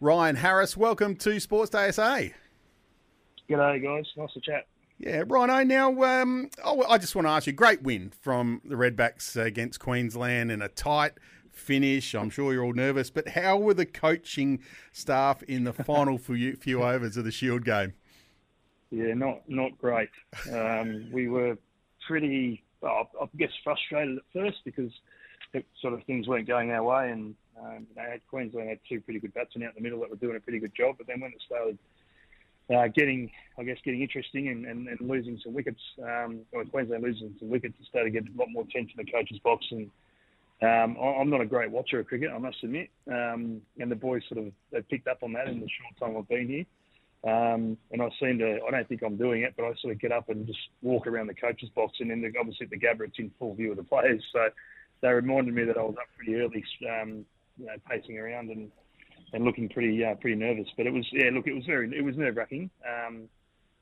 Ryan Harris. Welcome to Sportsday SA. G'day, guys. Nice to chat. Yeah, Rhino. Now, um, oh, I just want to ask you: great win from the Redbacks against Queensland in a tight finish. I'm sure you're all nervous, but how were the coaching staff in the final few, few overs of the Shield game? Yeah, not not great. Um, we were pretty, well, I guess, frustrated at first because it, sort of things weren't going our way, and um, they had Queensland had two pretty good batsmen out in the middle that were doing a pretty good job. But then when it started uh, getting, I guess, getting interesting and, and, and losing some wickets, um, or Queensland losing some wickets, it started to get a lot more attention in the coach's box. And um, I'm not a great watcher of cricket, I must admit. Um, and the boys sort of they picked up on that in the short time I've been here. Um, and I seem to, I don't think I'm doing it, but I sort of get up and just walk around the coach's box, and then the, obviously the Gabba, it's in full view of the players. So they reminded me that I was up pretty early, um, you know, pacing around and and looking pretty uh, pretty nervous. But it was yeah, look, it was very it was nerve wracking. Um,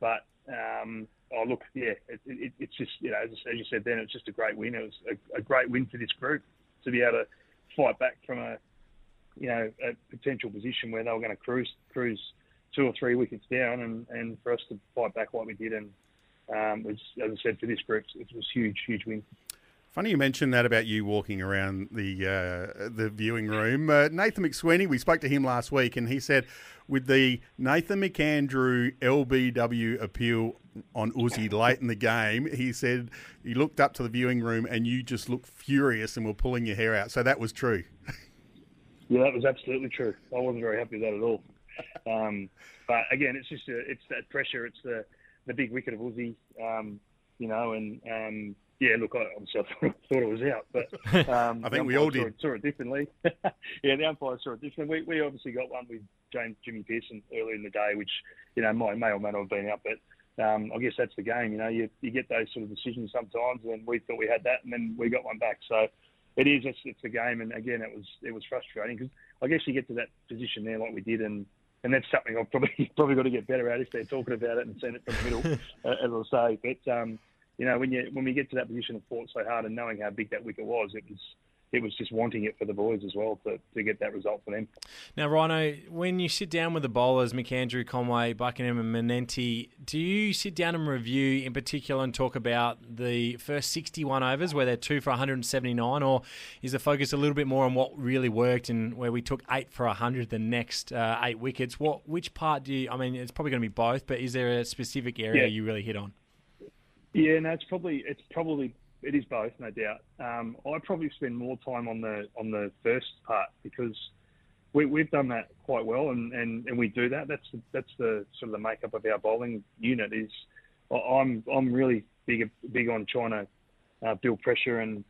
but um, oh look, yeah, it, it, it's just you know as, as, you said then, it's just a great win. It was a, a, great win for this group to be able to fight back from a you know a potential position where they were going to cruise cruise two or three wickets down, and, and for us to fight back like we did, and um, was as I said for this group, it was huge, huge win. Funny you mentioned that about you walking around the uh, the viewing room. Uh, Nathan McSweeney, we spoke to him last week, and he said with the Nathan McAndrew LBW appeal on Uzi late in the game, he said he looked up to the viewing room and you just looked furious and were pulling your hair out. So that was true. yeah, that was absolutely true. I wasn't very happy with that at all. Um, but again, it's just a, it's that pressure. It's the the big wicket of Uzi, um, you know, and um, yeah, look, I obviously I thought it was out, but um, I think we all did. It, saw it differently. yeah, the umpire saw it differently. We, we obviously got one with James Jimmy Peirson earlier in the day, which you know might, may or may not have been out, but um, I guess that's the game. You know, you, you get those sort of decisions sometimes, and we thought we had that, and then we got one back. So it is it's, it's the game, and again, it was it was frustrating because I guess you get to that position there like we did, and and that's something I've probably probably got to get better at if they're talking about it and send it from the middle, as I say. But um, you know, when you when we get to that position of fought so hard and knowing how big that wicket was, it was it was just wanting it for the boys as well to, to get that result for them. Now, Rhino, when you sit down with the bowlers, McAndrew, Conway, Buckingham, and Manenti, do you sit down and review in particular and talk about the first 61 overs where they're two for 179, or is the focus a little bit more on what really worked and where we took eight for 100 the next uh, eight wickets? What which part do you? I mean, it's probably going to be both, but is there a specific area yeah. you really hit on? Yeah, no, it's probably it's probably it is both, no doubt. Um, I probably spend more time on the on the first part because we, we've done that quite well, and, and, and we do that. That's the, that's the sort of the makeup of our bowling unit. Is I'm I'm really big big on trying to uh, build pressure and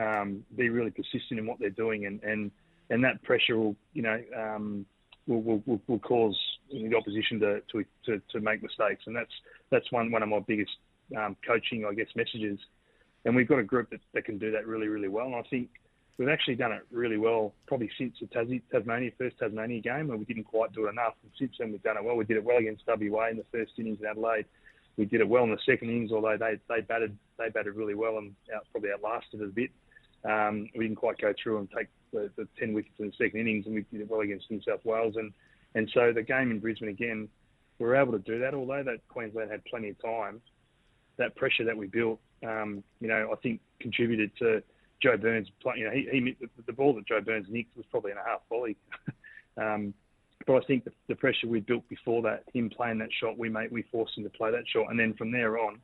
um, be really persistent in what they're doing, and, and, and that pressure will you know um, will, will, will cause the opposition to, to, to, to make mistakes, and that's that's one one of my biggest um, coaching, I guess, messages. And we've got a group that, that can do that really, really well. And I think we've actually done it really well, probably since the Tas- Tasmania first Tasmania game, where we didn't quite do it enough. And since then, we've done it well. We did it well against WA in the first innings in Adelaide. We did it well in the second innings, although they they batted they batted really well and out, probably outlasted us a bit. Um, we didn't quite go through and take the, the ten wickets in the second innings, and we did it well against New South Wales. And and so the game in Brisbane again, we were able to do that. Although that Queensland had plenty of time, that pressure that we built, um, you know, I think contributed to Joe Burns. Play, you know, he, he the ball that Joe Burns nicked was probably in a half volley. um, but I think the, the, pressure we built before that, him playing that shot, we made we forced him to play that shot, and then from there on,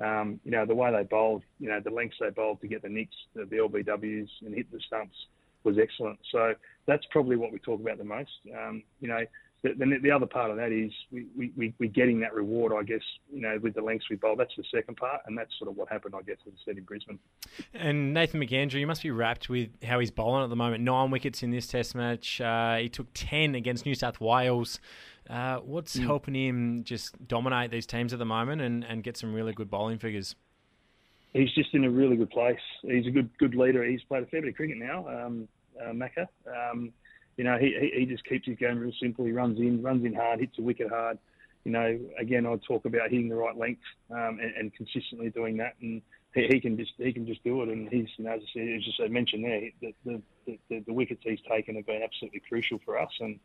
um, you know, the way they bowled, you know, the lengths they bowled to get the nicks, the, the LBWs, and hit the stumps was excellent. So that's probably what we talk about the most. Um, you know, the, the, other part of that is we, we, we're getting that reward, I guess, you know, with the lengths we bowl. That's the second part, and that's sort of what happened, I guess, as I said, in Brisbane. And Nathan McAndrew, you must be rapt with how he's bowling at the moment. Nine wickets in this test match. Uh, he took 10 against New South Wales. Uh, what's mm. helping him just dominate these teams at the moment and, and get some really good bowling figures? He's just in a really good place. He's a good good leader. He's played a fair bit of cricket now, um, uh, Macca. Um, you know, he, he just keeps his game real simple. He runs in, runs in hard, hits a wicket hard. You know, again, I talk about hitting the right length um, and, and, consistently doing that, and he, he, can just he can just do it. And he's, you know, as I said, as I mentioned there, the the, the, the wickets he's taken have been absolutely crucial for us. And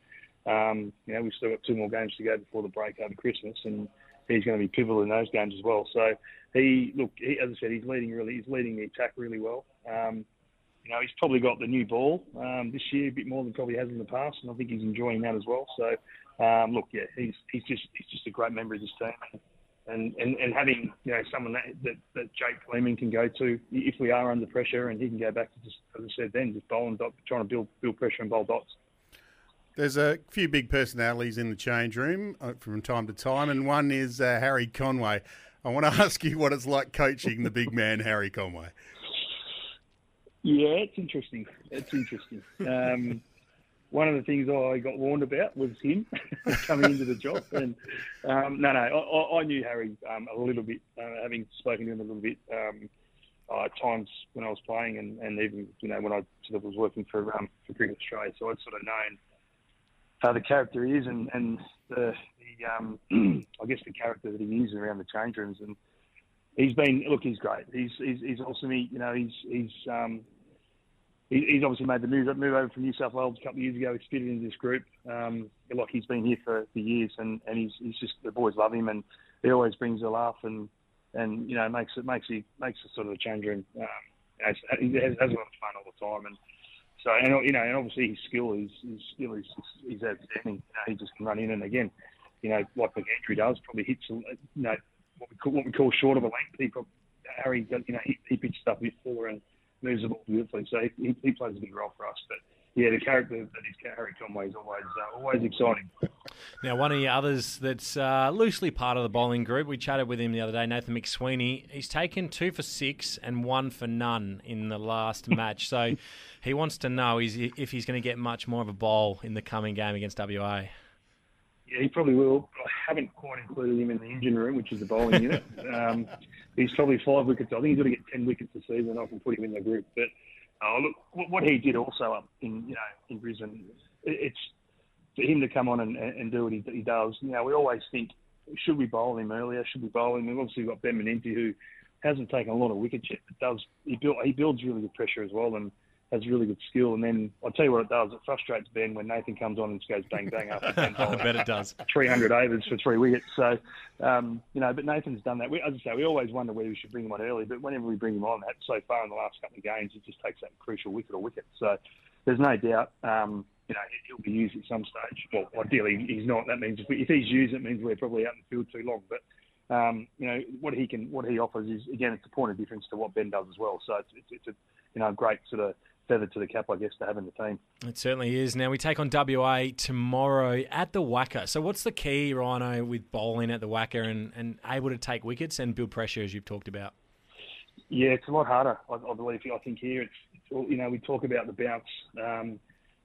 Um, you know, we've still got two more games to go before the break over Christmas, and he's going to be pivotal in those games as well. So he, look, he, as I said, he's leading really, he's leading the attack really well. Um, you know, he's probably got the new ball um, this year a bit more than probably has in the past, and I think he's enjoying that as well. So, um, look, yeah, he's he's just he's just a great member of this team, and and, and having you know someone that, that that Jake Fleming can go to if we are under pressure, and he can go back to just as I said then, just bowling dot, trying to build build pressure and bowl dots. There's a few big personalities in the change room uh, from time to time, and one is uh, Harry Conway. I want to ask you what it's like coaching the big man, Harry Conway. Yeah, it's interesting. It's interesting. Um, one of the things I got warned about was him coming into the job, and um, no, no, I, I knew Harry um, a little bit, uh, having spoken to him a little bit um, uh, at times when I was playing, and, and even you know when I sort of was working for um, for Cricket Australia, so I'd sort of known how the character is and and the, the um, I guess the character that he is around the change rooms, and he's been look, he's great. He's he's, he's awesome. He, you know, he's he's um, he's obviously made the move, move over from New South Wales a couple of years ago. He's fitted into this group. Um, like he's been here for, for years, and, and he's he's just the boys love him, and he always brings a laugh, and and you know makes it makes he makes it sort of a change room. Um, has, has, has a lot of fun all the time, and so and you know and obviously his skill is his skill is is outstanding. You know, he just can run in, and again, you know like McAndrew does, probably hits you know what we call what we call short of a length. He probably, Harry, you know, he, he pitches stuff fuller and moves the ball beautifully. So he, he plays a big role for us. But yeah, the character that is Harry Conway is always uh, always exciting. Now, one of the others that's uh, loosely part of the bowling group, we chatted with him the other day, Nathan McSweeney. He's taken two for six and one for none in the last match. So he wants to know if he's going to get much more of a bowl in the coming game against WA. Yeah, he probably will. I haven't quite included him in the engine room, which is the bowling unit. Um, he's probably five wickets. I think he's going to get ten wickets this season. I can put him in the group. But uh, look, what he did also up in you know in Brisbane, it's for him to come on and, and do what he, he does. You know, we always think should we bowl him earlier? Should we bowl him? We've obviously got Ben Manenti who hasn't taken a lot of wickets yet, but does he build he builds really good pressure as well and has really good skill. And then I'll tell you what it does. It frustrates Ben when Nathan comes on and just goes bang bang after Ben. I bet it does. 300 overs for three wickets. So, um, you know, but Nathan's done that. We, as I say, we always wonder whether we should bring him on early, but whenever we bring him on, that so far in the last couple of games, it just takes that crucial wicket or wicket. So there's no doubt. Um, you know, he'll be used at some stage. Well, ideally, he's not. That means if, we, if he's used, it means we're probably out in the field too long. But um, you know what he can, what he offers is again, it's a point of difference to what Ben does as well. So it's, it's, it's a you know great sort of feather to the cap, I guess, to have in the team. It certainly is. Now we take on WA tomorrow at the WACA. So what's the key, Rhino, with bowling at the WACA and, and able to take wickets and build pressure as you've talked about? Yeah, it's a lot harder. I, I believe. I think here it's, it's, you know we talk about the bounce um,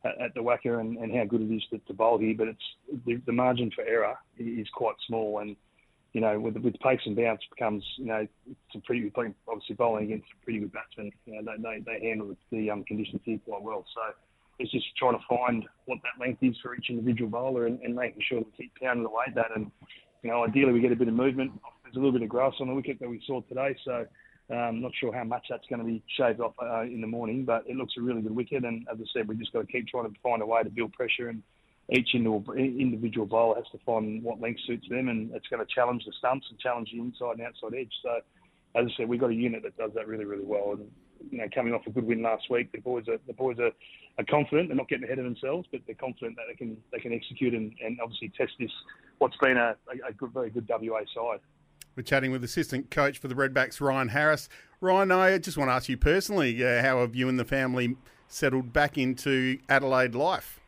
at, at, the WACA and, and, how good it is to, to bowl here, but it's the, the margin for error is quite small and you know, with with pace and bounce becomes, you know, it's a pretty obviously bowling against a pretty good batsman. You know, they they, they handle the um, conditions here quite well. So it's just trying to find what that length is for each individual bowler and, and making sure we keep pounding away at that. And you know, ideally we get a bit of movement. There's a little bit of grass on the wicket that we saw today, so. Um, not sure how much that's going to be shaved off uh, in the morning, but it looks a really good wicket. And as I said, we just got to keep trying to find a way to build pressure and each individual bowler has to find what length suits them, and it's going to challenge the stumps and challenge the inside and outside edge. So, as I said, we've got a unit that does that really, really well. And you know, coming off a good win last week, the boys are the boys are, are confident. They're not getting ahead of themselves, but they're confident that they can they can execute and, and obviously test this what's been a, a good, very good WA side. We're chatting with assistant coach for the Redbacks, Ryan Harris. Ryan, I just want to ask you personally, uh, how have you and the family settled back into Adelaide life?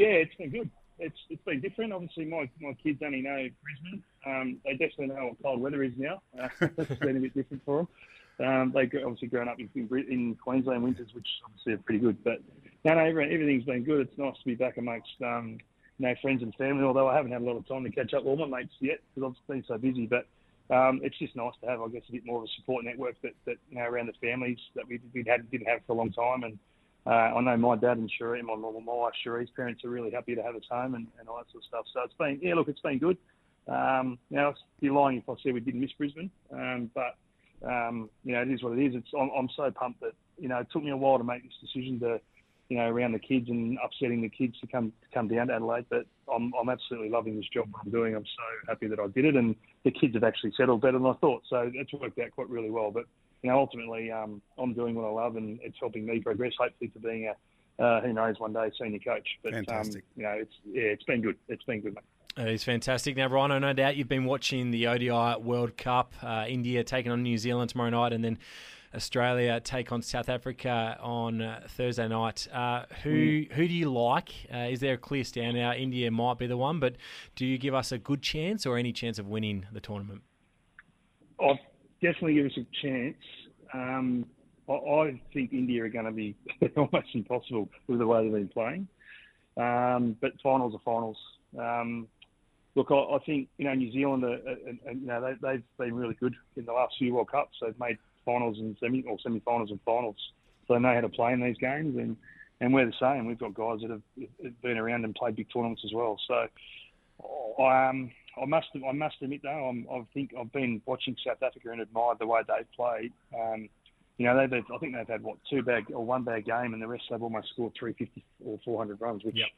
Yeah, it's been good. It's it's been different. Obviously, my, my kids only know Brisbane. Um, they definitely know what cold weather is now. Uh, it's been a bit different for them. Um, they obviously grown up in, in Queensland winters, which obviously are pretty good. But no, no, everything's been good. It's nice to be back amongst um, you know friends and family. Although I haven't had a lot of time to catch up with all my mates yet because I've been so busy. But um, it's just nice to have, I guess, a bit more of a support network that, that you know around the families that we we had didn't have for a long time and uh, I know my dad and Cherie, my, my, wife Cherie's parents are really happy to have us home and, and all that sort of stuff. So it's been, yeah, look, it's been good. Um, you know, I'd be lying if I said we didn't miss Brisbane, um, but um, you know, it is what it is. It's I'm, I'm, so pumped that you know it took me a while to make this decision to you know, around the kids and upsetting the kids to come to come down to Adelaide. But I'm I'm absolutely loving this job I'm doing. I'm so happy that I did it, and the kids have actually settled better than I thought. So it's worked out quite really well. But you know, ultimately, um, I'm doing what I love, and it's helping me progress, hopefully, to being a uh, who knows one day senior coach. But Fantastic. Um, you know, it's yeah, it's been good. It's been good. Mate. It is fantastic. Now, Rhino, no doubt you've been watching the ODI World Cup, uh, India taking on New Zealand tomorrow night, and then Australia take on South Africa on uh, Thursday night. Uh, who mm. who do you like? Uh, is there a clear standout? India might be the one, but do you give us a good chance or any chance of winning the tournament? I definitely give us a chance. Um, I, I, think India are going to be almost impossible with the way they've been playing. Um, but finals are finals. Um, look, I, I, think you know New Zealand, are, are, are, you know they, have been really good in the last few World Cups. They've made finals and semi or semi-finals and finals. So they know how to play in these games, and and we're the same. We've got guys that have been around and played big tournaments as well. So um, I must I must admit though, I'm, I think I've been watching South Africa and admired the way they've played. Um, you know, they've I think they've had what two bad or one bad game, and the rest they've almost scored 350 or 400 runs, which yep.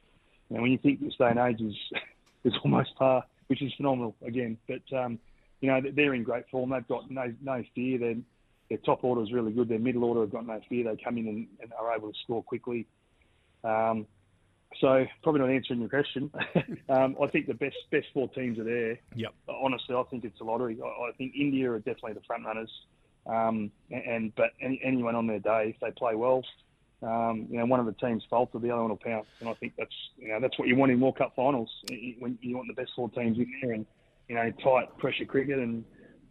you know, when you think this day and age is is almost par, which is phenomenal again. But um, you know, they're in great form. They've got no no fear. They're their top order is really good. Their middle order have got no fear. They come in and, and are able to score quickly. Um, so probably not answering your question. um, I think the best best four teams are there. Yep. Honestly, I think it's a lottery. I, I think India are definitely the front runners. Um, and but any, anyone on their day, if they play well, um, you know, one of the teams falter, the other one will pounce. And I think that's you know that's what you want in World Cup finals. When you want the best four teams in there, and you know tight pressure cricket and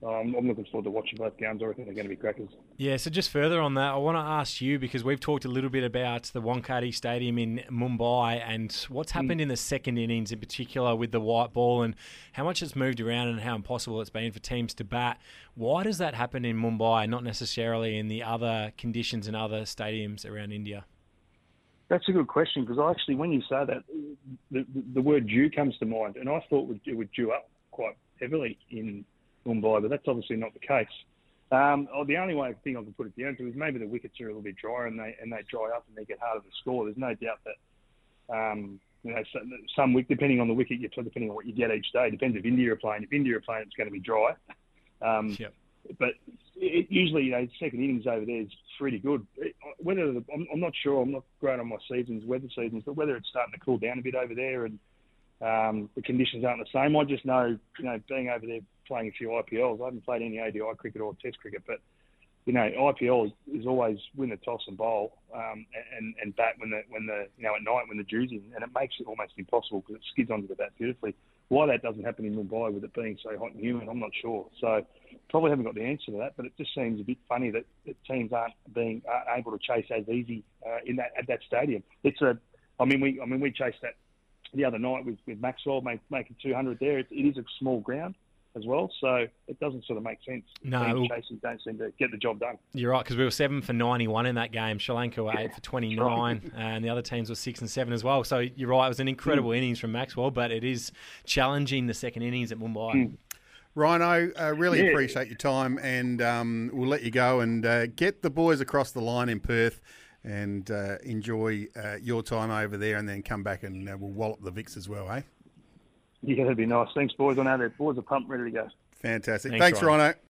um, I'm looking forward to watching both games. Or I think they're going to be crackers. Yeah, so just further on that, I want to ask you because we've talked a little bit about the Wankhede Stadium in Mumbai and what's happened mm. in the second innings in particular with the white ball and how much it's moved around and how impossible it's been for teams to bat. Why does that happen in Mumbai, and not necessarily in the other conditions and other stadiums around India? That's a good question because actually, when you say that, the, the, the word "dew" comes to mind, and I thought it would dew up quite heavily in Mumbai, but that's obviously not the case. Um, oh, the only way thing I can put it down to is maybe the wickets are a little bit drier and they and they dry up and they get harder to score. There's no doubt that um, you know some, some depending on the wicket you depending on what you get each day, depends if India are playing. If India are playing, it's going to be dry. Um, yep. But it, usually, you know, second innings over there is pretty good. It, whether the, I'm, I'm not sure, I'm not great on my seasons, weather seasons, but whether it's starting to cool down a bit over there and um, the conditions aren't the same. I just know, you know, being over there playing a few IPLs. I haven't played any ODI cricket or Test cricket, but you know, IPL is always win the toss and bowl, um, and and bat when the when the you know at night when the dew's in, and it makes it almost impossible because it skids onto the bat beautifully. Why that doesn't happen in Mumbai with it being so hot and humid, I'm not sure. So probably haven't got the answer to that, but it just seems a bit funny that, that teams aren't being uh, able to chase as easy uh, in that at that stadium. It's a, I mean we I mean we chased that the other night with, with Maxwell make, making 200 there. It, it is a small ground as well. So it doesn't sort of make sense. No, Teams chasing don't seem to get the job done. You're right because we were seven for 91 in that game. Sri Lanka were yeah, eight for 29, right. and the other teams were six and seven as well. So you're right. It was an incredible mm. innings from Maxwell, but it is challenging the second innings at Mumbai. Mm. Rhino, uh, really yeah. appreciate your time, and um, we'll let you go and uh, get the boys across the line in Perth and uh, enjoy uh, your time over there, and then come back and uh, we'll wallop the Vics as well, eh? Yeah, that'd be nice. Thanks, boys. On out there, boys are pumped, ready to go. Fantastic. Thanks, Thanks Rhino.